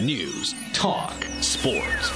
news, talk, sports.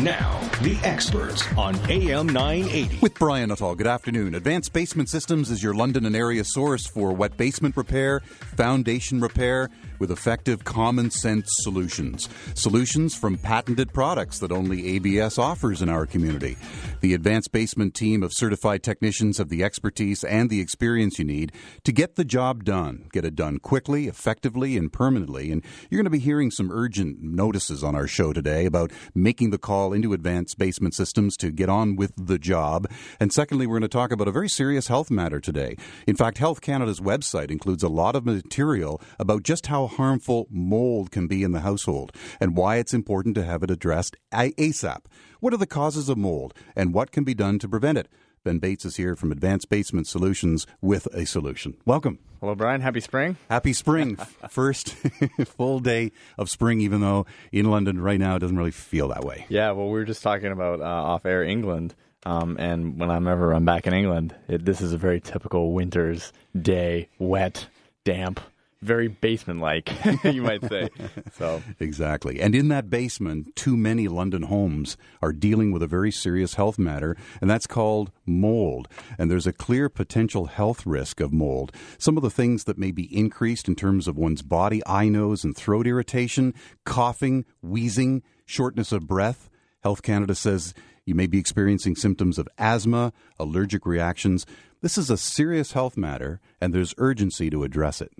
Now, the experts on AM 980. With Brian Nuttall, good afternoon. Advanced Basement Systems is your London and area source for wet basement repair, foundation repair, with effective common sense solutions. Solutions from patented products that only ABS offers in our community. The Advanced Basement team of certified technicians have the expertise and the experience you need to get the job done. Get it done quickly, effectively, and permanently. And you're going to be hearing some urgent notices on our show today about making the call into Advanced Basement Systems to get on with the job. And secondly, we're going to talk about a very serious health matter today. In fact, Health Canada's website includes a lot of material about just how harmful mold can be in the household and why it's important to have it addressed ASAP. What are the causes of mold and what can be done to prevent it? Ben Bates is here from Advanced Basement Solutions with a solution. Welcome. Hello, Brian. Happy spring. Happy spring. First full day of spring, even though in London right now it doesn't really feel that way. Yeah, well, we were just talking about uh, off air England. Um, and whenever I'm ever I'm back in England, it, this is a very typical winter's day, wet, damp, very basement like, you might say. So exactly. And in that basement, too many London homes are dealing with a very serious health matter, and that's called mold. And there's a clear potential health risk of mold. Some of the things that may be increased in terms of one's body, eye, nose, and throat irritation, coughing, wheezing, shortness of breath. Health Canada says you may be experiencing symptoms of asthma, allergic reactions. This is a serious health matter, and there's urgency to address it.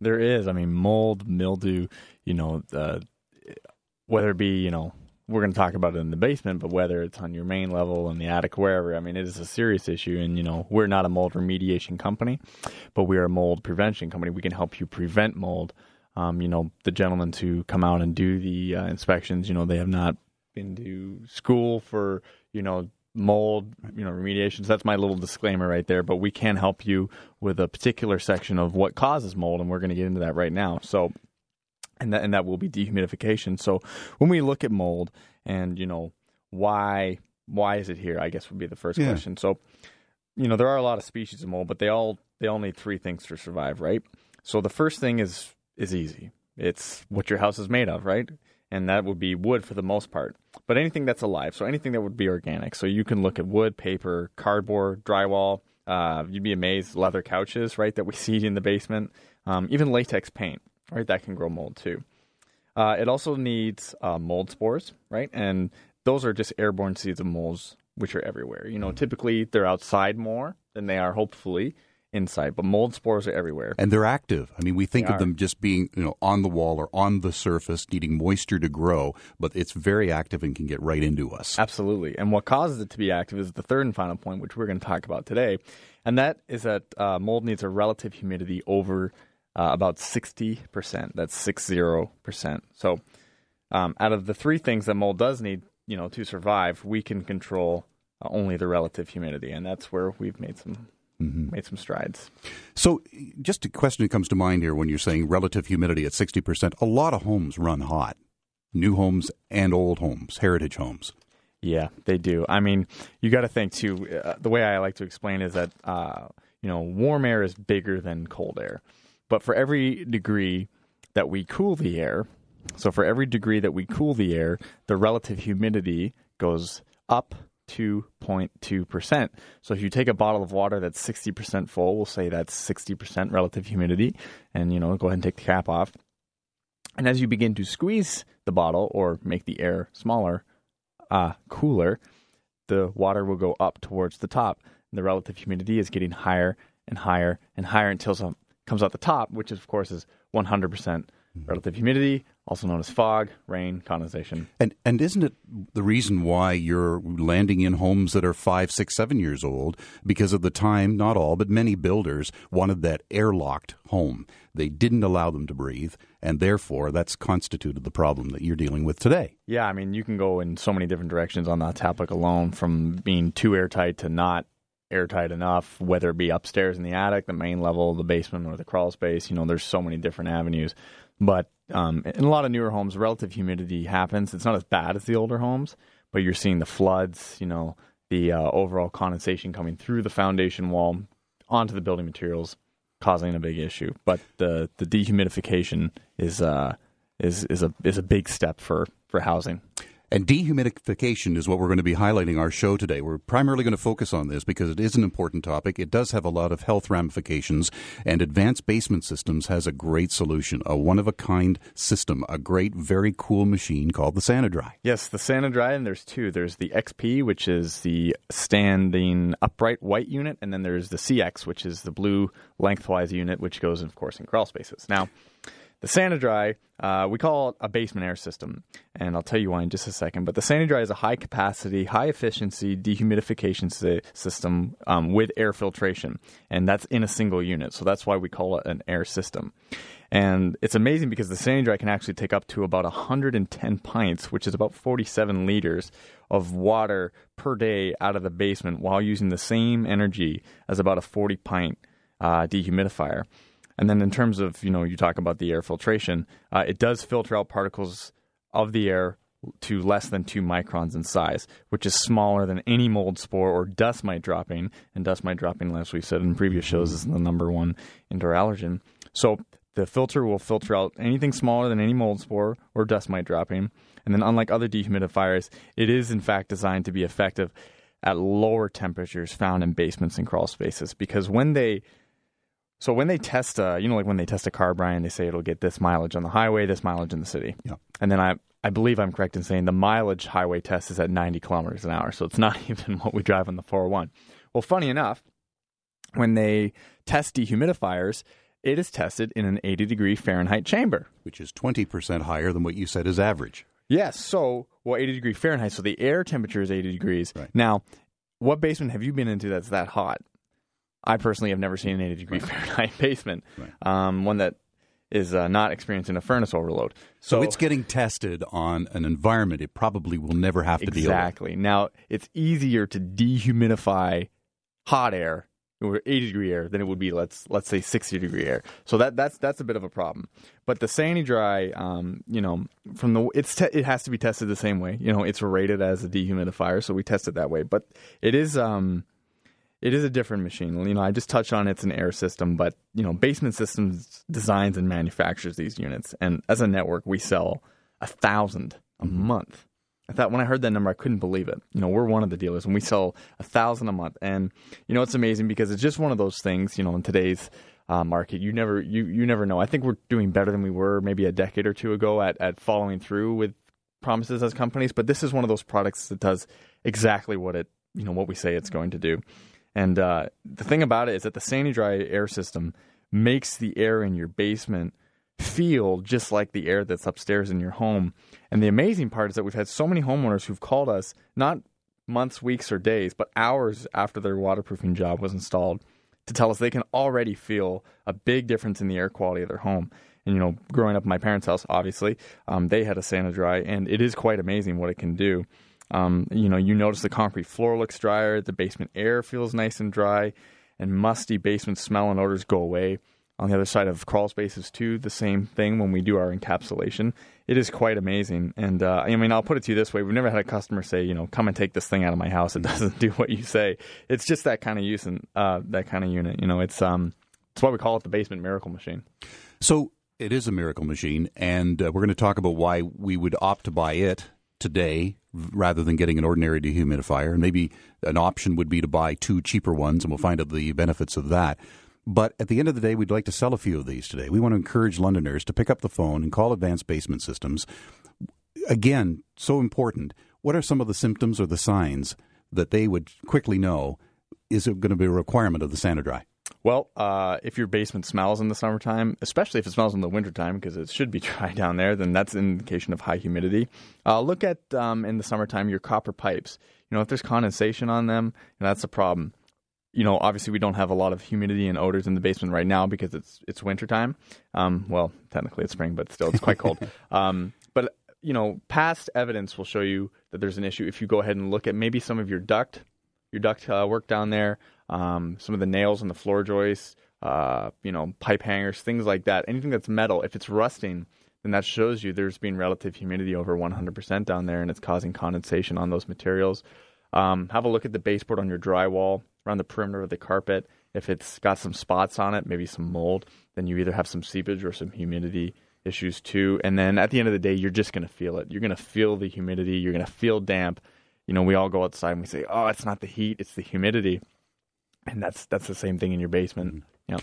There is. I mean, mold, mildew, you know, uh, whether it be, you know, we're going to talk about it in the basement, but whether it's on your main level in the attic, wherever, I mean, it is a serious issue. And, you know, we're not a mold remediation company, but we are a mold prevention company. We can help you prevent mold. Um, you know, the gentlemen to come out and do the uh, inspections, you know, they have not been to school for, you know, mold, you know, remediations. That's my little disclaimer right there. But we can help you with a particular section of what causes mold, and we're going to get into that right now. So, and that and that will be dehumidification. So, when we look at mold, and you know, why why is it here? I guess would be the first yeah. question. So, you know, there are a lot of species of mold, but they all they all need three things to survive, right? So the first thing is is easy. It's what your house is made of, right? And that would be wood for the most part. But anything that's alive, so anything that would be organic. So you can look at wood, paper, cardboard, drywall. Uh, you'd be amazed, leather couches, right, that we see in the basement. Um, even latex paint, right, that can grow mold too. Uh, it also needs uh, mold spores, right, and those are just airborne seeds of molds, which are everywhere. You know, typically they're outside more than they are, hopefully, inside, but mold spores are everywhere. And they're active. I mean, we think they of are. them just being, you know, on the wall or on the surface, needing moisture to grow, but it's very active and can get right into us. Absolutely. And what causes it to be active is the third and final point, which we're going to talk about today, and that is that uh, mold needs a relative humidity over uh, about 60%. That's 60%. So um, out of the three things that mold does need, you know, to survive, we can control uh, only the relative humidity, and that's where we've made some Mm-hmm. made some strides. So, just a question that comes to mind here when you're saying relative humidity at 60%, a lot of homes run hot, new homes and old homes, heritage homes. Yeah, they do. I mean, you got to think too. Uh, the way I like to explain is that uh, you know, warm air is bigger than cold air, but for every degree that we cool the air, so for every degree that we cool the air, the relative humidity goes up 2.2%. So if you take a bottle of water that's 60% full, we'll say that's 60% relative humidity, and you know, go ahead and take the cap off. And as you begin to squeeze the bottle or make the air smaller, uh, cooler, the water will go up towards the top. And the relative humidity is getting higher and higher and higher until it comes out the top, which of course is 100% Mm-hmm. relative humidity, also known as fog, rain, condensation. And and isn't it the reason why you're landing in homes that are five, six, seven years old because of the time? Not all, but many builders wanted that airlocked home. They didn't allow them to breathe, and therefore that's constituted the problem that you're dealing with today. Yeah, I mean you can go in so many different directions on that topic alone, from being too airtight to not airtight enough, whether it be upstairs in the attic, the main level, the basement, or the crawl space. You know, there's so many different avenues. But um, in a lot of newer homes, relative humidity happens. It's not as bad as the older homes, but you're seeing the floods, you know, the uh, overall condensation coming through the foundation wall onto the building materials, causing a big issue. But the the dehumidification is uh, is is a is a big step for for housing. And dehumidification is what we're going to be highlighting our show today. We're primarily going to focus on this because it is an important topic. It does have a lot of health ramifications, and Advanced Basement Systems has a great solution, a one of a kind system, a great, very cool machine called the SaniDry. Yes, the SaniDry, and there's two. There's the XP, which is the standing upright white unit, and then there's the CX, which is the blue lengthwise unit, which goes, of course, in crawl spaces. Now, the SaniDry, uh, we call it a basement air system, and I'll tell you why in just a second. But the SaniDry is a high capacity, high efficiency dehumidification si- system um, with air filtration, and that's in a single unit. So that's why we call it an air system. And it's amazing because the SaniDry can actually take up to about 110 pints, which is about 47 liters of water per day out of the basement while using the same energy as about a 40 pint uh, dehumidifier. And then in terms of, you know, you talk about the air filtration, uh, it does filter out particles of the air to less than two microns in size, which is smaller than any mold spore or dust mite dropping. And dust mite dropping, as we've said in previous shows, is the number one indoor allergen. So the filter will filter out anything smaller than any mold spore or dust mite dropping. And then, unlike other dehumidifiers, it is in fact designed to be effective at lower temperatures found in basements and crawl spaces because when they so when they test, uh, you know, like when they test a car, Brian, they say it'll get this mileage on the highway, this mileage in the city. Yeah. And then I, I believe I'm correct in saying the mileage highway test is at 90 kilometers an hour, so it's not even what we drive on the 401. Well, funny enough, when they test dehumidifiers, it is tested in an 80 degree Fahrenheit chamber, which is 20% higher than what you said is average. Yes. So, well, 80 degree Fahrenheit. So the air temperature is 80 degrees. Right. Now, what basement have you been into that's that hot? I personally have never seen an 80 degree Fahrenheit basement, Right. um, one that is uh, not experiencing a furnace overload. So, it's getting tested on an environment it probably will never have to deal with. exactly. Now it's easier to dehumidify hot air or 80 degree air than it would be let's let's say 60 degree air. So that that's that's a bit of a problem. But the Sani Dry, um, you know, from the it's te- it has to be tested the same way. You know, it's rated as a dehumidifier, so we test it that way. But it is um, it is a different machine. You know, I just touched on it's an air system, but you know, Basement Systems designs and manufactures these units, and as a network, we sell a thousand a month. I thought when I heard that number, I couldn't believe it. You know, we're one of the dealers, and we sell a thousand a month, and you know, it's amazing because it's just one of those things. You know, in today's uh, market, you never you you never know. I think we're doing better than we were maybe a decade or two ago at at following through with promises as companies, but this is one of those products that does exactly what it you know what we say it's going to do. And uh, the thing about it is that the Sani Dry air system makes the air in your basement feel just like the air that's upstairs in your home. And the amazing part is that we've had so many homeowners who've called us not months, weeks, or days, but hours after their waterproofing job was installed to tell us they can already feel a big difference in the air quality of their home. And you know, growing up in my parents' house, obviously, um, they had a SaniDry, and it is quite amazing what it can do. Um, you know, you notice the concrete floor looks drier, the basement air feels nice and dry, and musty basement smell and odors go away. On the other side of crawl spaces, too, the same thing when we do our encapsulation. It is quite amazing. And uh, I mean, I'll put it to you this way we've never had a customer say, you know, come and take this thing out of my house. It doesn't do what you say. It's just that kind of use and uh, that kind of unit. You know, it's, um, it's why we call it the basement miracle machine. So it is a miracle machine, and uh, we're going to talk about why we would opt to buy it today rather than getting an ordinary dehumidifier. And maybe an option would be to buy two cheaper ones, and we'll find out the benefits of that. But at the end of the day, we'd like to sell a few of these today. We want to encourage Londoners to pick up the phone and call Advanced Basement Systems. Again, so important. What are some of the symptoms or the signs that they would quickly know? Is it going to be a requirement of the Sanidry? Well, uh, if your basement smells in the summertime, especially if it smells in the wintertime, because it should be dry down there, then that's an indication of high humidity. Uh, look at um, in the summertime your copper pipes. You know, if there's condensation on them, that's a problem. You know, obviously we don't have a lot of humidity and odors in the basement right now because it's it's wintertime. Um, well, technically it's spring, but still it's quite cold. Um, but you know, past evidence will show you that there's an issue if you go ahead and look at maybe some of your duct, your duct uh, work down there, um, some of the nails on the floor joists, uh, you know, pipe hangers, things like that. Anything that's metal, if it's rusting, then that shows you there's been relative humidity over 100% down there, and it's causing condensation on those materials. Um, have a look at the baseboard on your drywall, around the perimeter of the carpet. If it's got some spots on it, maybe some mold, then you either have some seepage or some humidity issues too. And then at the end of the day, you're just going to feel it. You're going to feel the humidity. You're going to feel damp. You know, we all go outside and we say, "Oh, it's not the heat; it's the humidity," and that's that's the same thing in your basement. Mm-hmm. Yeah.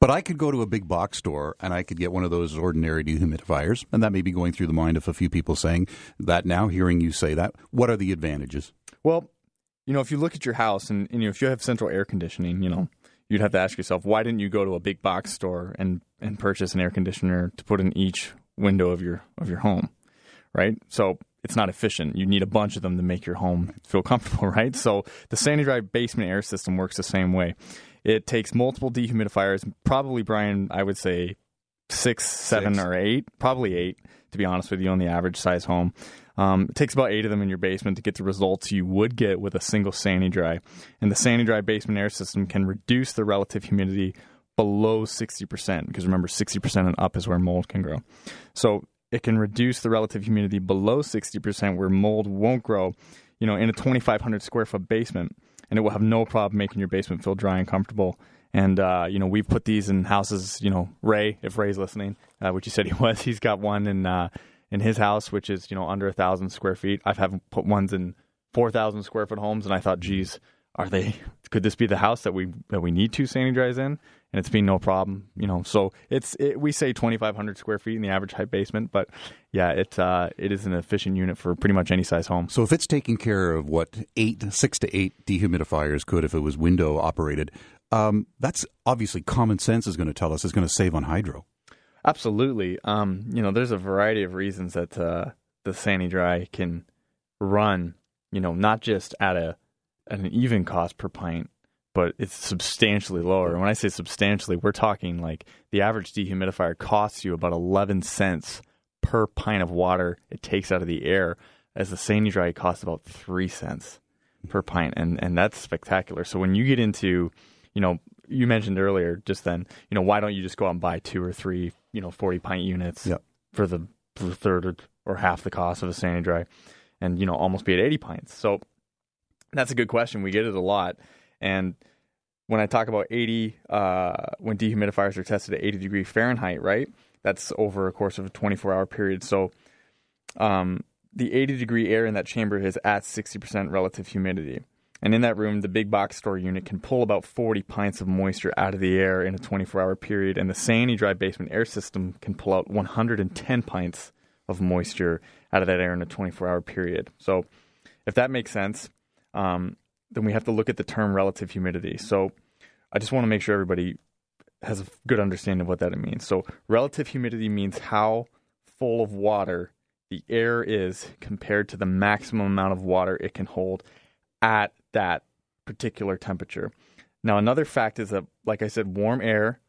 But I could go to a big box store and I could get one of those ordinary dehumidifiers, and that may be going through the mind of a few people saying that now, hearing you say that. What are the advantages? Well, you know, if you look at your house and, and you know, if you have central air conditioning, you know, you'd have to ask yourself, why didn't you go to a big box store and, and purchase an air conditioner to put in each window of your of your home, right? So it's not efficient. You need a bunch of them to make your home feel comfortable, right? So the SaniDry basement air system works the same way. It takes multiple dehumidifiers, probably Brian, I would say six, seven, Six. or eight, probably eight, to be honest with you, on the average size home. Um, it takes about eight of them in your basement to get the results you would get with a single SaniDry. And the SaniDry basement air system can reduce the relative humidity below 60%, because remember, 60% and up is where mold can grow. So it can reduce the relative humidity below 60% where mold won't grow, you know, in a 2,500 square foot basement. And it will have no problem making your basement feel dry and comfortable. And, uh, you know, we've put these in houses, you know, Ray, if Ray's listening, uh, which you said he was, he's got one in, uh, in his house, which is, you know, under a thousand square feet. I've have put ones in 4,000 square foot homes. And I thought, geez, are they, could this be the house that we, that we need two Sani dries in? And it's been no problem, you know. So it's it, we say 2,500 square feet in the average height basement, but yeah, it uh, it is an efficient unit for pretty much any size home. So if it's taking care of what eight, six to eight dehumidifiers could if it was window operated, um, that's obviously common sense is going to tell us is going to save on hydro. Absolutely. Um, you know, there's a variety of reasons that uh, the Sani Dry can run. You know, not just at a at an even cost per pint, but it's substantially lower. And when I say substantially, we're talking like the average dehumidifier costs you about 11 cents per pint of water it takes out of the air, as the Sani Dry costs about three cents per pint, and and that's spectacular. So when you get into, you know, you mentioned earlier just then, you know, why don't you just go out and buy two or three, you know, 40 pint units Yep. for the for the third or, or half the cost of a Sani Dry, and you know, almost be at 80 pints. So that's a good question. We get it a lot, and when I talk about 80, uh, when dehumidifiers are tested at 80 degree Fahrenheit, right? That's over a course of a 24 hour period. So, um, the 80 degree air in that chamber is at 60% relative humidity. And in that room, the big box store unit can pull about 40 pints of moisture out of the air in a 24 hour period. And the Sani Dry basement air system can pull out 110 pints of moisture out of that air in a 24 hour period. So, if that makes sense, um, then we have to look at the term relative humidity. So, I just want to make sure everybody has a good understanding of what that means. So, relative humidity means how full of water the air is compared to the maximum amount of water it can hold at that particular temperature. Now, another fact is that, like I said, warm air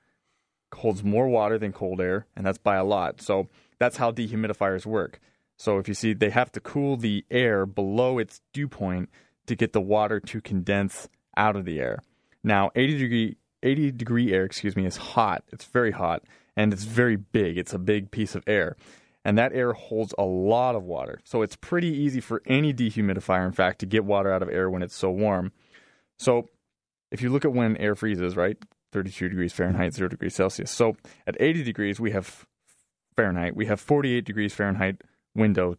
holds more water than cold air, and that's by a lot. So, that's how dehumidifiers work. So, if you see, they have to cool the air below its dew point to get the water to condense out of the air. Now, 80 degree 80 degree air, excuse me, is hot. It's very hot and it's very big. It's a big piece of air. And that air holds a lot of water. So it's pretty easy for any dehumidifier in fact to get water out of air when it's so warm. So if you look at when air freezes, right? 32 degrees Fahrenheit, 0 degrees Celsius. So at 80 degrees we have Fahrenheit, we have 48 degrees Fahrenheit window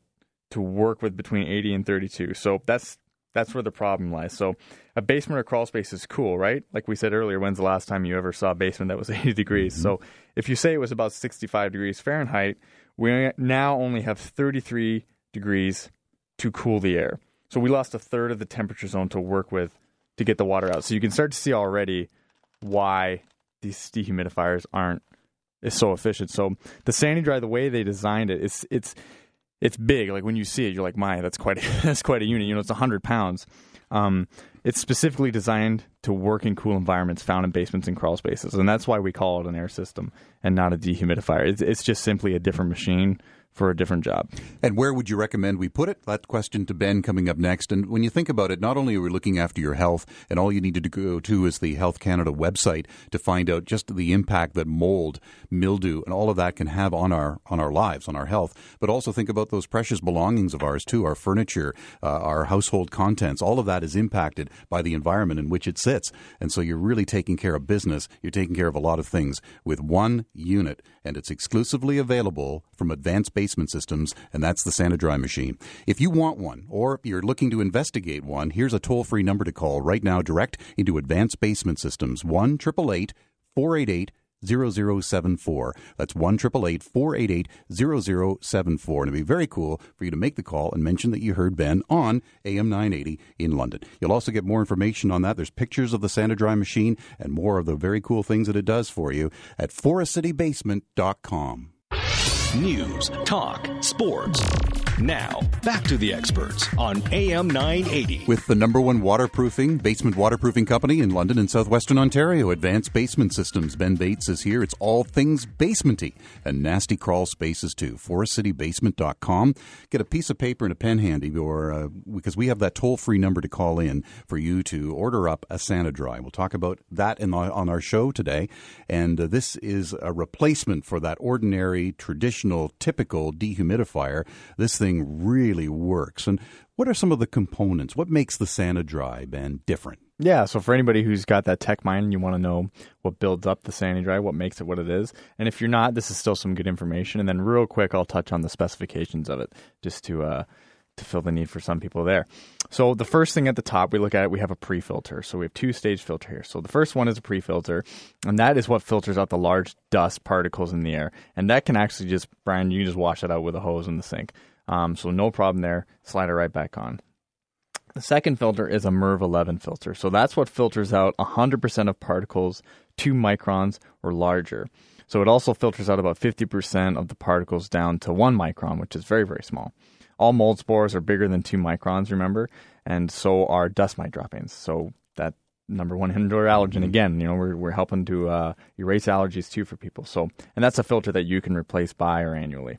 to work with between 80 and 32. So that's that's where the problem lies. So a basement or crawl space is cool, right? Like we said earlier, when's the last time you ever saw a basement that was 80 degrees? Mm-hmm. So if you say it was about 65 degrees Fahrenheit, we now only have 33 degrees to cool the air. So we lost a third of the temperature zone to work with to get the water out. So you can start to see already why these dehumidifiers aren't is so efficient. So the Sani Dry, the way they designed it, it's it's it's big. Like when you see it, you're like, "My, that's quite a, that's quite a unit." You know, it's hundred pounds. Um, it's specifically designed to work in cool environments found in basements and crawl spaces, and that's why we call it an air system and not a dehumidifier. It's, it's just simply a different machine for a different job. And where would you recommend we put it? That question to Ben coming up next. And when you think about it, not only are we looking after your health, and all you need to go to is the Health Canada website to find out just the impact that mold, mildew, and all of that can have on our on our lives, on our health. But also think about those precious belongings of ours too, our furniture, uh, our household contents. All of that is impacted by the environment in which it sits. And so you're really taking care of business. You're taking care of a lot of things with one unit. And it's exclusively available from Advanced Basement Systems, and that's the SaniDry machine. If you want one, or you're looking to investigate one, here's a toll free number to call right now direct into Advanced Basement Systems 1 488 0074. That's 1 488 0074. And it'd be very cool for you to make the call and mention that you heard Ben on AM 980 in London. You'll also get more information on that. There's pictures of the Sani-Dry machine and more of the very cool things that it does for you at forestcitybasement.com. News, talk, sports. Now, back to the experts on AM 980. With the number one waterproofing, basement waterproofing company in London and southwestern Ontario, Advanced Basement Systems. Ben Bates is here. It's all things basementy and nasty crawl spaces too. ForestCityBasement.com. Get a piece of paper and a pen handy, or uh, because we have that toll free number to call in for you to order up a SaniDry. We'll talk about that the, on our show today. And uh, this is a replacement for that ordinary, traditional, typical dehumidifier. This thing thing really works. And what are some of the components? What makes the SaniDry Ben, different? Yeah, so for anybody who's got that tech mind and you want to know what builds up the Sani-Dry, what makes it what it is, and if you're not, this is still some good information. And then real quick, I'll touch on the specifications of it just to uh, to fill the need for some people there. So the first thing at the top we look at, we have a pre-filter. So we have two stage filter here. So the first one is a pre-filter, and that is what filters out the large dust particles in the air. And that can actually just, Brian, you can just wash it out with a hose in the sink. Um, so no problem there. Slide it right back on. The second filter is a MERV 11 filter. So that's what filters out 100% of particles 2 microns or larger. So it also filters out about 50% of the particles down to 1 micron, which is very, very small. All mold spores are bigger than 2 microns, remember? And so are dust mite droppings. So that number one indoor allergen mm-hmm. again, you know, we're, we're helping to uh, erase allergies too for people. So, and that's a filter that you can replace by or annually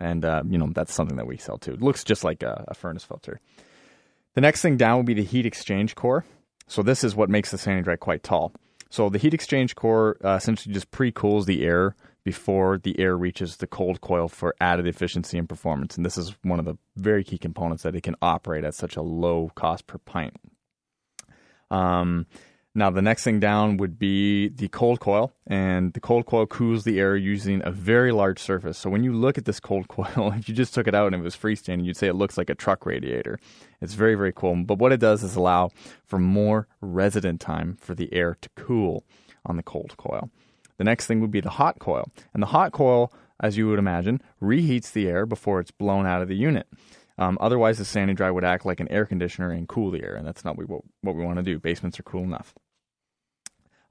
and uh, you know that's something that we sell too. It looks just like a, a, furnace filter. The next thing down will be the heat exchange core. So this is what makes the Sani-Dry quite tall. So the heat exchange core uh, essentially just pre-cools the air before the air reaches the cold coil for added efficiency and performance. And this is one of the very key components that it can operate at such a low cost per pint. Um, now, the next thing down would be the cold coil, and the cold coil cools the air using a very large surface. So when you look at this cold coil, if you just took it out and it was freestanding, you'd say it looks like a truck radiator. It's very, very cool. But what it does is allow for more resident time for the air to cool on the cold coil. The next thing would be the hot coil. And the hot coil, as you would imagine, reheats the air before it's blown out of the unit. Um, otherwise, the Sani-Dry would act like an air conditioner and cool the air, and that's not what, what we want to do. Basements are cool enough.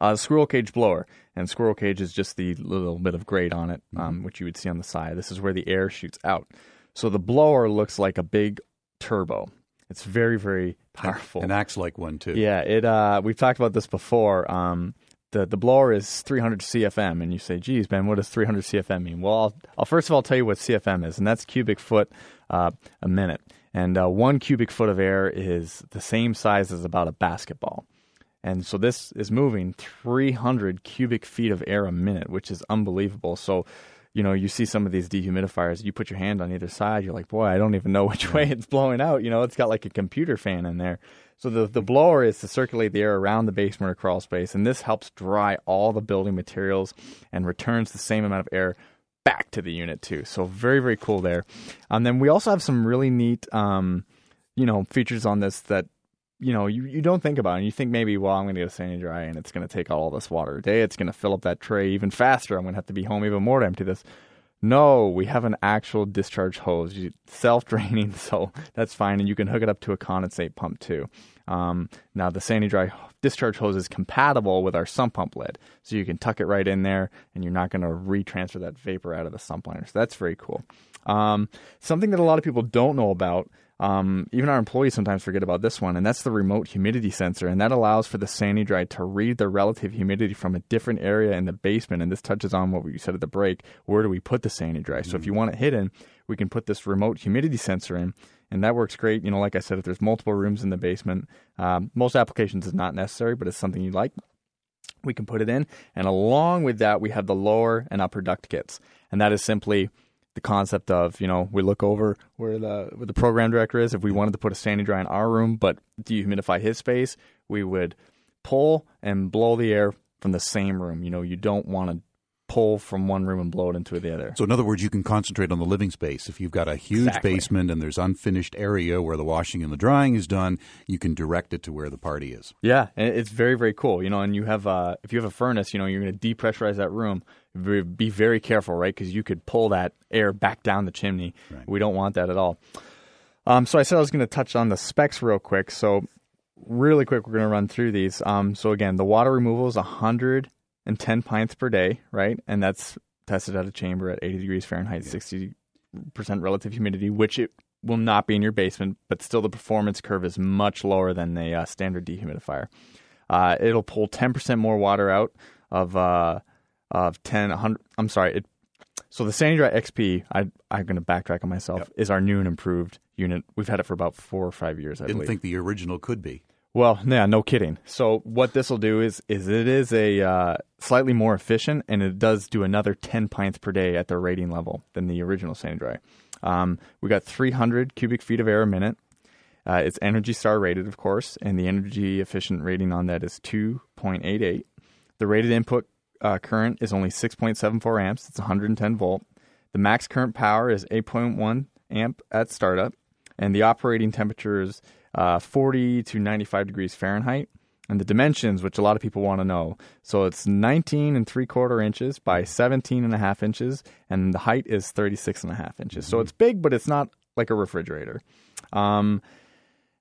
Uh, squirrel cage blower, and squirrel cage is just the little bit of grate on it, um, mm-hmm. which you would see on the side. This is where the air shoots out. So the blower looks like a big turbo. It's very, very powerful. And acts like one too. Yeah, it. Uh, we've talked about this before. Um, the the blower is 300 CFM, and you say, "Geez, Ben, what does 300 CFM mean?" Well, I'll, I'll first of all tell you what CFM is, and that's cubic foot uh, a minute. And uh, one cubic foot of air is the same size as about a basketball. And so this is moving 300 cubic feet of air a minute, which is unbelievable. So, you know, you see some of these dehumidifiers, you put your hand on either side, you're like, boy, I don't even know which way it's blowing out. You know, it's got like a computer fan in there. So the, the blower is to circulate the air around the basement or crawl space, and this helps dry all the building materials and returns the same amount of air back to the unit too. So very, very cool there. And then we also have some really neat, um, you know, features on this that you know, you, you don't think about it. And you think maybe, well, I'm going to get a Sani-Dry and it's going to take all this water a day. It's going to fill up that tray even faster. I'm going to have to be home even more to empty this. No, we have an actual discharge hose, self draining, so that's fine. And you can hook it up to a condensate pump too. Um, now, the SaniDry discharge hose is compatible with our sump pump lid, so you can tuck it right in there and you're not going to retransfer that vapor out of the sump liner. So that's very cool. Um, something that a lot of people don't know about um, even our employees sometimes forget about this one, and that's the remote humidity sensor, and that allows for the Sani-Dry to read the relative humidity from a different area in the basement. And this touches on what we said at the break: where do we put the Sani-Dry? Mm-hmm. So if you mm. want it hidden, we can put this remote humidity sensor in, and that works great. You know, like I said, if there's multiple rooms in the basement, um, most applications is not necessary, but it's something you like. We can put it in, and along with that, we have the lower and upper duct kits, and that is simply the concept of you know we look over where the where the program director is. If we wanted to put a SaniDry in our room but dehumidify his space, we would pull and blow the air from the same room. You know, you don't want to pull from one room and blow it into the other. So, in other words, you can concentrate on the living space. If you've got a huge Exactly. basement and there's unfinished area where the washing and the drying is done, you can direct it to where the party is. Yeah, it's very very cool. You know, and you have uh, if you have a furnace, you know, you're going to depressurize that room. Be be very careful, right? Because you could pull that air back down the chimney. Right. We don't want that at all. Um, so I said I was going to touch on the specs real quick. So really quick, we're going to run through these. Um, so again, the water removal is 110 pints per day, right? And that's tested at a chamber at 80 degrees Fahrenheit, 60 percent relative humidity, which it will not be in your basement, but still the performance curve is much lower than the uh, standard dehumidifier. Uh, it'll pull 10% more water out of uh, of 10 100 I'm sorry, it so the SaniDry XP, I, I'm going to backtrack on myself, is our new and improved unit. We've had it for about four or five years, I Didn't believe. think the original could be. Well, yeah, no kidding. So what this will do is is it is a uh, slightly more efficient, and it does do another 10 pints per day at the rating level than the original SaniDry. Um, we got 300 cubic feet of air a minute. Uh, it's Energy Star rated, of course, and the energy efficient rating on that is 2.88. The rated input uh, current is only 6.74 amps. It's 110 volt. The max current power is 8.1 amp at startup, and the operating temperature is uh, 40 to 95 degrees Fahrenheit. And the dimensions, which a lot of people want to know, so it's 19 and three quarter inches by 17 and a half inches, and the height is 36 and a half inches. So it's big, but it's not like a refrigerator. Um,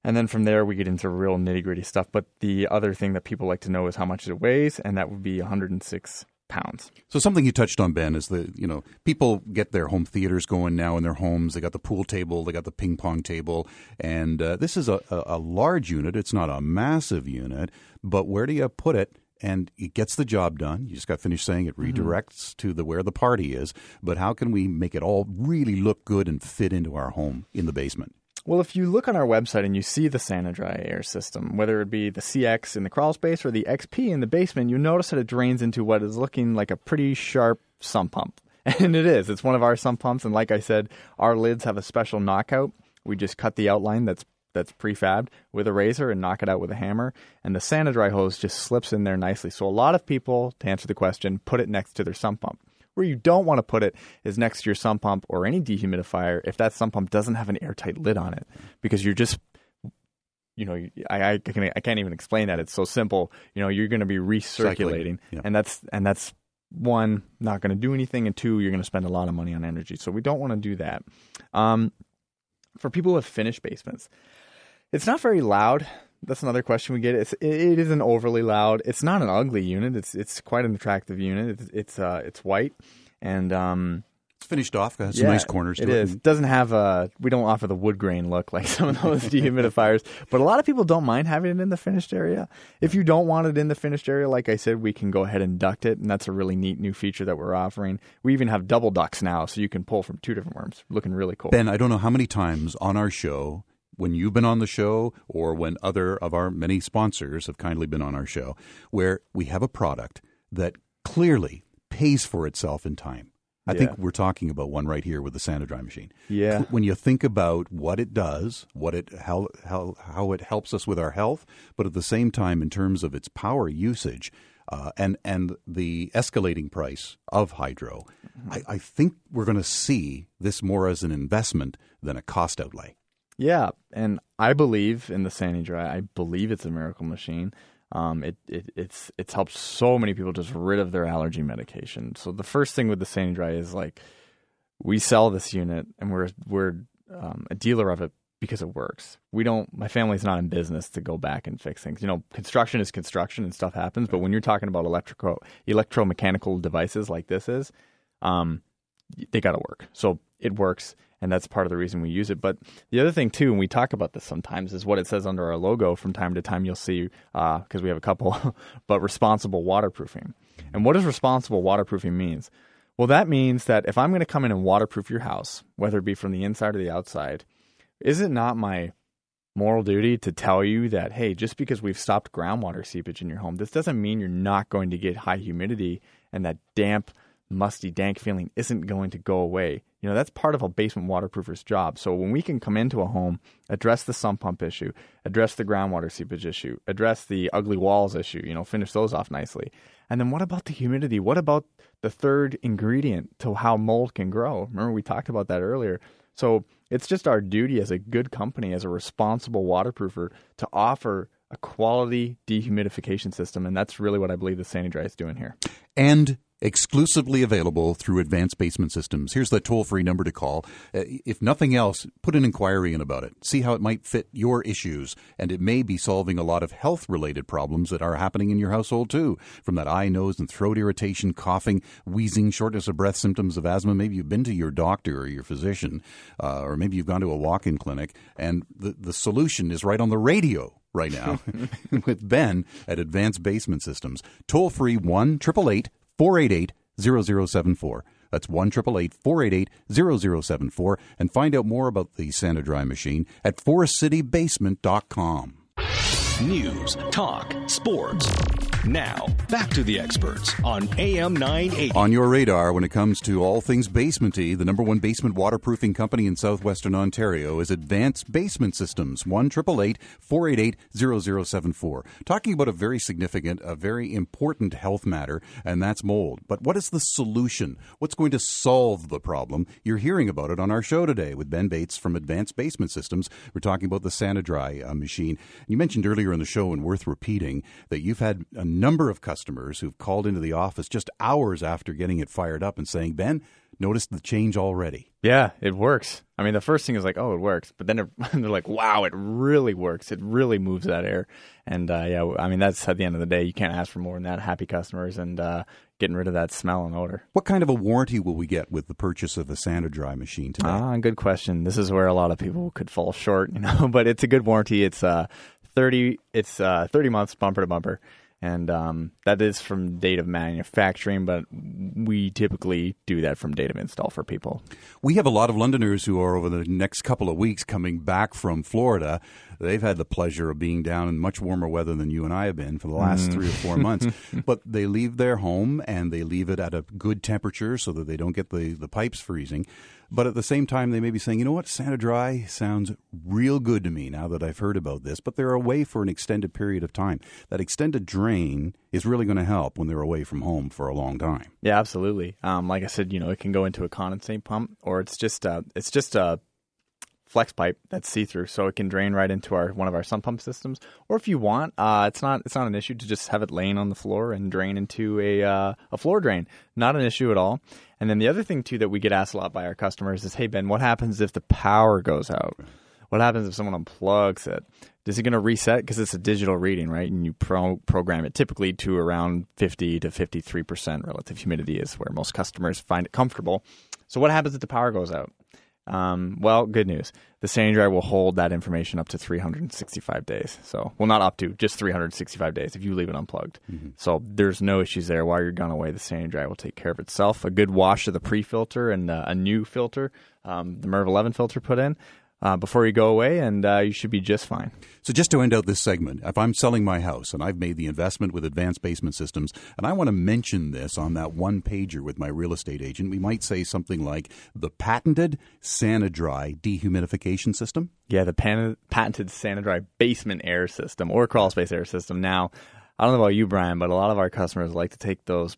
and then from there, we get into real nitty gritty stuff. But the other thing that people like to know is how much it weighs, and that would be 106 pounds. So something you touched on, Ben, is that you know people get their home theaters going now in their homes. They got the pool table, they got the ping pong table, and uh, this is a, a, a large unit. It's not a massive unit, but where do you put it? And it gets the job done. You just got finished saying it redirects to the where the party is. But how can we make it all really look good and fit into our home in the basement? Well, if you look on our website and you see the SaniDry air system, whether it be the CX in the crawl space or the XP in the basement, you notice that it drains into what is looking like a pretty sharp sump pump. And it is. It's one of our sump pumps. And like I said, our lids have a special knockout. We just cut the outline that's that's prefabbed with a razor and knock it out with a hammer. And the SaniDry hose just slips in there nicely. So a lot of people, to answer the question, put it next to their sump pump. Where you don't want to put it is next to your sump pump or any dehumidifier if that sump pump doesn't have an airtight lid on it, because you're just, you know, I I, can, I can't even explain that. It's so simple. You know, you're going to be recirculating, yeah. and that's and that's one not going to do anything, and two you're going to spend a lot of money on energy. So we don't want to do that. Um, for people with finished basements, it's not very loud. That's another question we get. It's it isn't overly loud. It's not an ugly unit. It's it's quite an attractive unit. It's it's uh it's white and um It's finished off. Got some nice corners to it it. is. It doesn't have a we don't offer the wood grain look like some of those dehumidifiers, but a lot of people don't mind having it in the finished area. If you don't want it in the finished area, like I said, we can go ahead and duct it, and that's a really neat new feature that we're offering. We even have double ducts now, so you can pull from two different worms. Looking really cool. Ben, I don't know how many times on our show, when you've been on the show or when other of our many sponsors have kindly been on our show, where we have a product that clearly pays for itself in time. I think we're talking about one right here with the SaniDry machine. Yeah. When you think about what it does, what it how how how it helps us with our health, but at the same time in terms of its power usage, uh, and and the escalating price of hydro, I, I think we're going to see this more as an investment than a cost outlay. Yeah, and I believe in the SaniDry. I believe it's a miracle machine. Um, it, it it's it's helped so many people just rid of their allergy medication. So the first thing with the SaniDry is like we sell this unit and we're we're um, a dealer of it because it works. We don't. My family's not in business to go back and fix things. You know, construction is construction and stuff happens. But when you're talking about electrical electromechanical devices like this is, um, they got to work. So it works, and that's part of the reason we use it. But the other thing too, and we talk about this sometimes, is what it says under our logo. From time to time, you'll see uh, because we have a couple, but responsible waterproofing. And what does responsible waterproofing means? Well, that means that if I'm going to come in and waterproof your house, whether it be from the inside or the outside, is it not my moral duty to tell you that hey, just because we've stopped groundwater seepage in your home, this doesn't mean you're not going to get high humidity and that damp musty, dank feeling isn't going to go away. You know, that's part of a basement waterproofer's job. So when we can come into a home, address the sump pump issue, address the groundwater seepage issue, address the ugly walls issue, you know, finish those off nicely. And then what about the humidity? What about the third ingredient to how mold can grow? Remember we talked about that earlier. So it's just our duty as a good company, as a responsible waterproofer, to offer a quality dehumidification system, and that's really what I believe the SaniDry is doing here. And exclusively available through Advanced Basement Systems. Here's the toll free number to call. Uh, if nothing else, put an inquiry in about it. See how it might fit your issues, and it may be solving a lot of health related problems that are happening in your household too. From that eye, nose, and throat irritation, coughing, wheezing, shortness of breath, symptoms of asthma. Maybe you've been to your doctor or your physician, uh, or maybe you've gone to a walk in clinic, and the, the solution is right on the radio right now with Ben at Advanced Basement Systems. Toll free 1 888 488 0074. That's 1 488 0074. And find out more about the SaniDry machine at forestcitybasement.com. News, talk, sports. Now, back to the experts on AM 980. On your radar, when it comes to all things basementy, the number one basement waterproofing company in southwestern Ontario is Advanced Basement Systems, 1 488 0074. Talking about a very significant, a very important health matter, and that's mold. But what is the solution? What's going to solve the problem? You're hearing about it on our show today with Ben Bates from Advanced Basement Systems. We're talking about the SaniDry uh, machine. You mentioned earlier in the show, and worth repeating, that you've had a number of customers who've called into the office just hours after getting it fired up and saying, Ben, notice the change already. Yeah, it works. I mean, the first thing is like, oh, it works, but then it, they're like, wow, it really works. It really moves that air, and uh, yeah, I mean, that's at the end of the day, you can't ask for more than that. Happy customers and uh, getting rid of that smell and odor. What kind of a warranty will we get with the purchase of a SaniDry machine today? Ah, good question. This is where a lot of people could fall short, you know, but it's a good warranty. It's uh, thirty. It's uh, thirty months, bumper to bumper and um, that is from date of manufacturing, but we typically do that from date of install for people. We have a lot of Londoners who are over the next couple of weeks coming back from Florida. They've had the pleasure of being down in much warmer weather than you and I have been for the last mm. three or four months. but they leave their home and they leave it at a good temperature so that they don't get the, the pipes freezing. But at the same time, they may be saying, you know what, SaniDry sounds real good to me now that I've heard about this, but they're away for an extended period of time. That extended drain is really going to help when they're away from home for a long time. Yeah, absolutely. Um, like I said, you know, it can go into a condensate pump, or it's just a, it's just a flex pipe that's see through, so it can drain right into our one of our sump pump systems. Or if you want, uh, it's not it's not an issue to just have it laying on the floor and drain into a uh, a floor drain. Not an issue at all. And then the other thing too that we get asked a lot by our customers is, "Hey Ben, what happens if the power goes out? What happens if someone unplugs it? Is it going to reset because it's a digital reading, right? And you pro- program it typically to around 50 to 53 percent relative humidity is where most customers find it comfortable. So what happens if the power goes out? Um, well, good news. The SaniDry will hold that information up to 365 days. So, well, not up to, just 365 days if you leave it unplugged. Mm-hmm. So there's no issues there. While you're gone away, the SaniDry will take care of itself. A good wash of the pre-filter and uh, a new filter, um, the MERV 11 filter put in, uh, before you go away, and uh, you should be just fine. So, just to end out this segment, if I'm selling my house and I've made the investment with Advanced Basement Systems, and I want to mention this on that one pager with my real estate agent, we might say something like the patented SaniDry dehumidification system. Yeah, the pan- patented SaniDry basement air system or crawl space air system. Now, I don't know about you, Brian, but a lot of our customers like to take those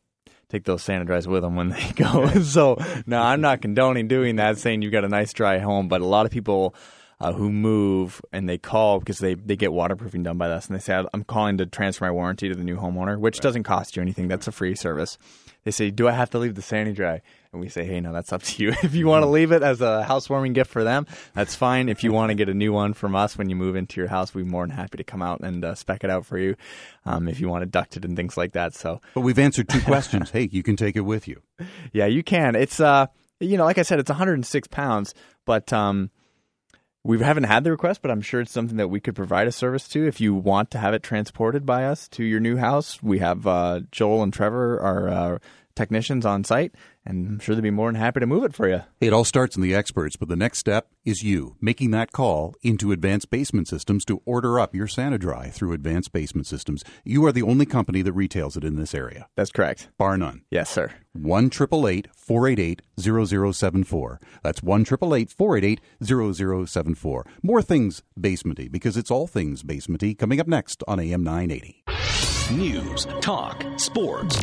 take those SaniDrys with them when they go. so no, I'm not condoning doing that, saying you've got a nice dry home, but a lot of people uh, who move and they call because they, they get waterproofing done by us and they say I'm calling to transfer my warranty to the new homeowner, which right. doesn't cost you anything. That's a free service. They say, "Do I have to leave the SaniDry?" And we say, "Hey, no, that's up to you. if you want to leave it as a housewarming gift for them, that's fine. If you want to get a new one from us when you move into your house, we're more than happy to come out and uh, spec it out for you. Um, if you want to duct it and things like that. So, but we've answered two questions. hey, you can take it with you. Yeah, you can. It's uh, you know, like I said, it's 106 pounds, but um we haven't had the request, but I'm sure it's something that we could provide a service to. If you want to have it transported by us to your new house, we have uh, Joel and Trevor, our uh, technicians on site, and I'm sure they'd be more than happy to move it for you. It all starts in the experts, but the next step is you making that call into Advanced Basement Systems to order up your SaniDry through Advanced Basement Systems. You are the only company that retails it in this area. That's correct. Bar none. Yes, sir. 1 488 0074. That's 1 488 0074. More things basementy because it's all things basementy coming up next on AM 980. News, talk, sports.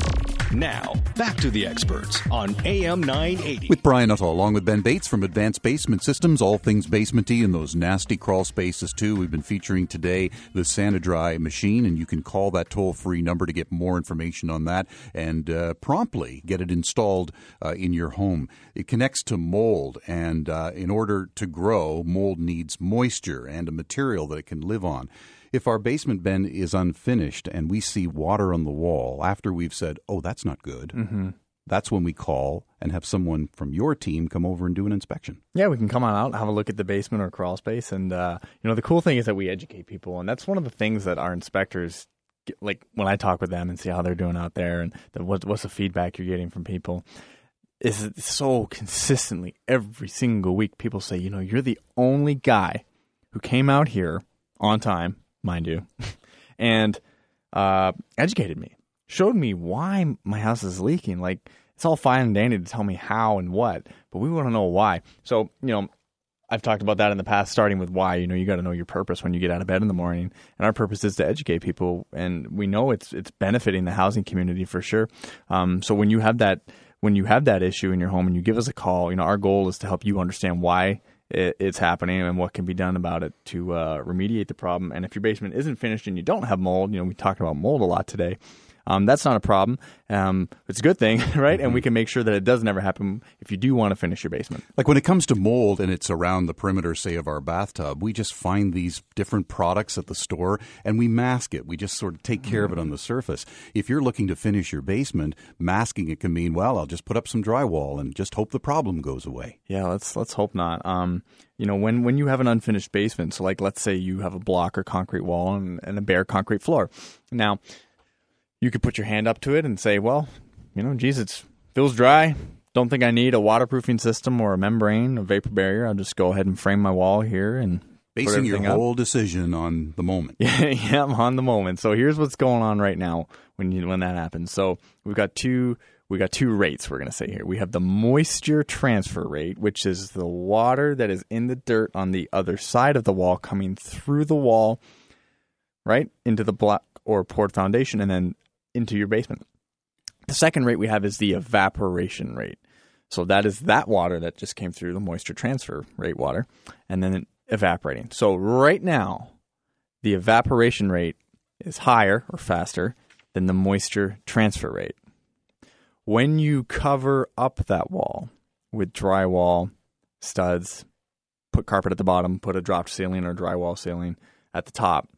Now, back to the experts on AM 980. With Brian Nuttall, along with Ben Bates from Advanced Basement Systems, all things basementy and those nasty crawl spaces too. We've been featuring today the Sani-Dry machine, and you can call that toll free number to get more information on that and uh, promptly get it installed uh, in your home. It connects to mold, and uh, in order to grow, mold needs moisture and a material that it can live on if our basement bin is unfinished and we see water on the wall after we've said, "Oh, that's not good," mm-hmm. that's when we call and have someone from your team come over and do an inspection. Yeah, we can come on out, and have a look at the basement or crawl space, and uh, you know the cool thing is that we educate people, and that's one of the things that our inspectors. Like when I talk with them and see how they're doing out there, and the, what, what's the feedback you're getting from people, is so consistently every single week people say, you know, you're the only guy who came out here on time, mind you, and uh, educated me, showed me why my house is leaking. Like it's all fine and dandy to tell me how and what, but we want to know why. So you know, I've talked about that in the past, starting with why. You know, you got to know your purpose when you get out of bed in the morning, and our purpose is to educate people, and we know it's it's benefiting the housing community for sure. Um, so when you have that when you have that issue in your home and you give us a call, you know, our goal is to help you understand why it, it's happening and what can be done about it to uh, remediate the problem. And if your basement isn't finished and you don't have mold, you know, we talked about mold a lot today. Um, that's not a problem. Um, it's a good thing, right? Mm-hmm. And we mm-hmm. can make sure that it does never happen if you do want to finish your basement. Like when it comes to mold and it's around the perimeter, say, of our bathtub, we just find these different products at the store and we mask it. We just sort of take care mm-hmm. of it on the surface. If you're looking to finish your basement, masking it can mean, well, I'll just put up some drywall and just hope the problem goes away. Yeah, let's let's hope not. Um, you know, when when you have an unfinished basement, so like let's say you have a block or concrete wall and, and a bare concrete floor. Now, you could put your hand up to it and say, well, you know, geez, it feels dry. Don't think I need a waterproofing system or a membrane, a vapor barrier. I'll just go ahead and frame my wall here and basing your whole decision on the moment. yeah, yeah, I'm on the moment. So here's what's going on right now when you, when that happens. So we've got two we got two rates we're going to say here. We have the moisture transfer rate, which is the water that is in the dirt on the other side of the wall coming through the wall right into the block or poured foundation and then into your basement. The second rate we have is the evaporation rate. So that is that water that just came through the moisture transfer rate water and then evaporating. So right now, the evaporation rate is higher or faster than the moisture transfer rate. When you cover up that wall with drywall, studs, put carpet at the bottom, put a dropped ceiling or drywall ceiling at the top,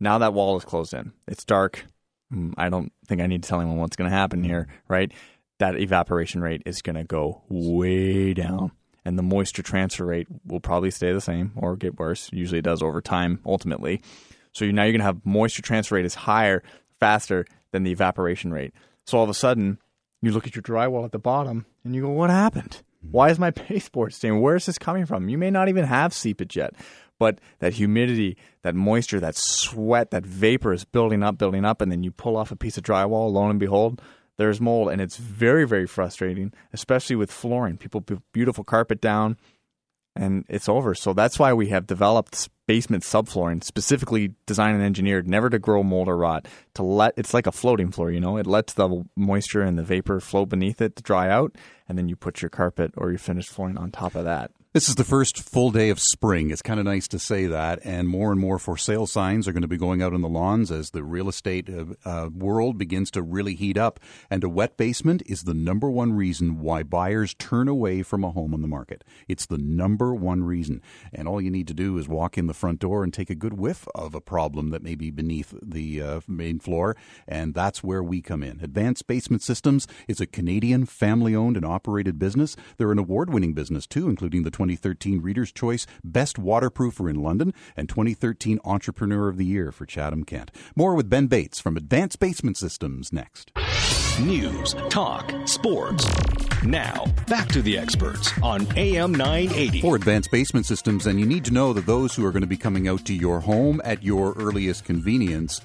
now that wall is closed in. It's dark. Mm, I don't think I need to tell anyone what's going to happen here, right? That evaporation rate is going to go way down. And the moisture transfer rate will probably stay the same or get worse. Usually it does over time, ultimately. So now you're going to have moisture transfer rate is higher, faster than the evaporation rate. So all of a sudden, you look at your drywall at the bottom and you go, What happened? Why is my baseboard staying? Where is this coming from? You may not even have seepage yet, but that humidity, that moisture, that sweat, that vapor is building up, building up, and then you pull off a piece of drywall, lo and behold, there's mold, and it's very, very frustrating, especially with flooring. People put beautiful carpet down, and it's over. So that's why we have developed basement subflooring, specifically designed and engineered never to grow mold or rot. To let it's like a floating floor, you know, it lets the moisture and the vapor float beneath it to dry out, and then you put your carpet or your finished flooring on top of that. This is the first full day of spring. It's kind of nice to say that. And more and more for sale signs are going to be going out on the lawns as the real estate uh, uh, world begins to really heat up. And a wet basement is the number one reason why buyers turn away from a home on the market. It's the number one reason. And all you need to do is walk in the front door and take a good whiff of a problem that may be beneath the uh, main floor. And that's where we come in. Advanced Basement Systems is a Canadian family owned and operated business. They're an award winning business, too, including the 2013 Reader's Choice Best Waterproofer in London and 2013 Entrepreneur of the Year for Chatham Kent. More with Ben Bates from Advanced Basement Systems next. News, talk, sports. Now, back to the experts on AM 980. For advanced basement systems, and you need to know that those who are going to be coming out to your home at your earliest convenience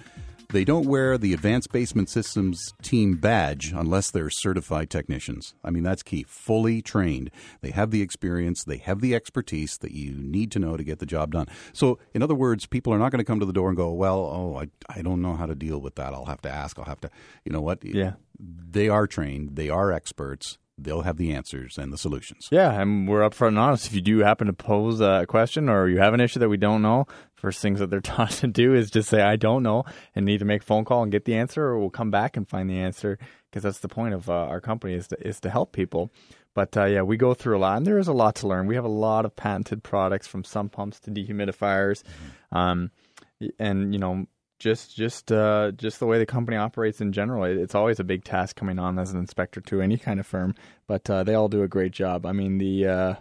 they don't wear the Advanced Basement Systems team badge unless they're certified technicians. I mean, that's key. Fully trained. They have the experience, they have the expertise that you need to know to get the job done. So, in other words, people are not going to come to the door and go, well, oh, I, I don't know how to deal with that. I'll have to ask. I'll have to, you know what? Yeah. They are trained, they are experts they'll have the answers and the solutions. Yeah, and we're upfront and honest. If you do happen to pose a question or you have an issue that we don't know, first things that they're taught to do is just say, I don't know, and need to make a phone call and get the answer, or we'll come back and find the answer because that's the point of uh, our company is to, is to help people. But uh, yeah, we go through a lot, and there is a lot to learn. We have a lot of patented products from sump pumps to dehumidifiers. Mm-hmm. Um, and you know just just uh, just the way the company operates in general. It's always a big task coming on as an inspector to any kind of firm, but uh, they all do a great job. I mean, the uh,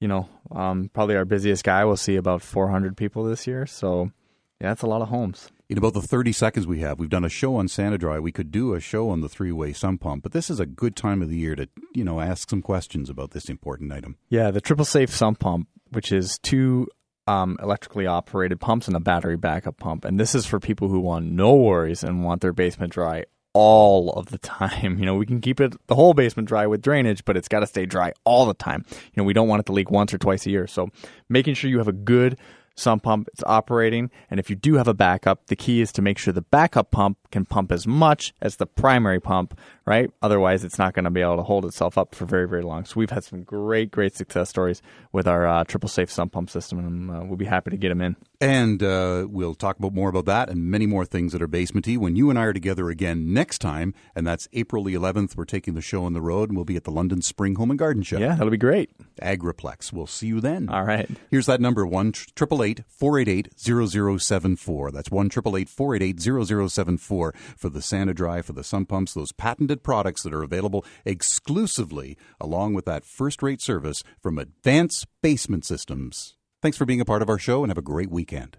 you know um, probably our busiest guy will see about 400 people this year, so yeah, that's a lot of homes. In about the 30 seconds we have, we've done a show on SaniDry. We could do a show on the three-way sump pump, but this is a good time of the year to, you know, ask some questions about this important item. Yeah, the triple safe sump pump, which is two um, electrically operated pumps and a battery backup pump. And this is for people who want no worries and want their basement dry all of the time. You know, we can keep it the whole basement dry with drainage, but it's got to stay dry all the time. You know, we don't want it to leak once or twice a year. So making sure you have a good sump pump it's operating. And if you do have a backup, the key is to make sure the backup pump can pump as much as the primary pump, right? Otherwise, it's not going to be able to hold itself up for very, very long. So we've had some great, great success stories with our uh, triple safe sump pump system, and uh, we'll be happy to get them in. And uh, we'll talk about more about that and many more things that are basementy when you and I are together again next time, and that's April the 11th. We're taking the show on the road, and we'll be at the London Spring Home and Garden Show. Yeah, that'll be great. Agriplex. We'll see you then. All right. Here's that number one triple eight four eight eight zero zero seven four. That's one triple eight four eight eight zero zero seven four for the SaniDry, for the sump pumps. Those patented products that are available exclusively along with that first rate service from Advanced Basement Systems. Thanks for being a part of our show and have a great weekend.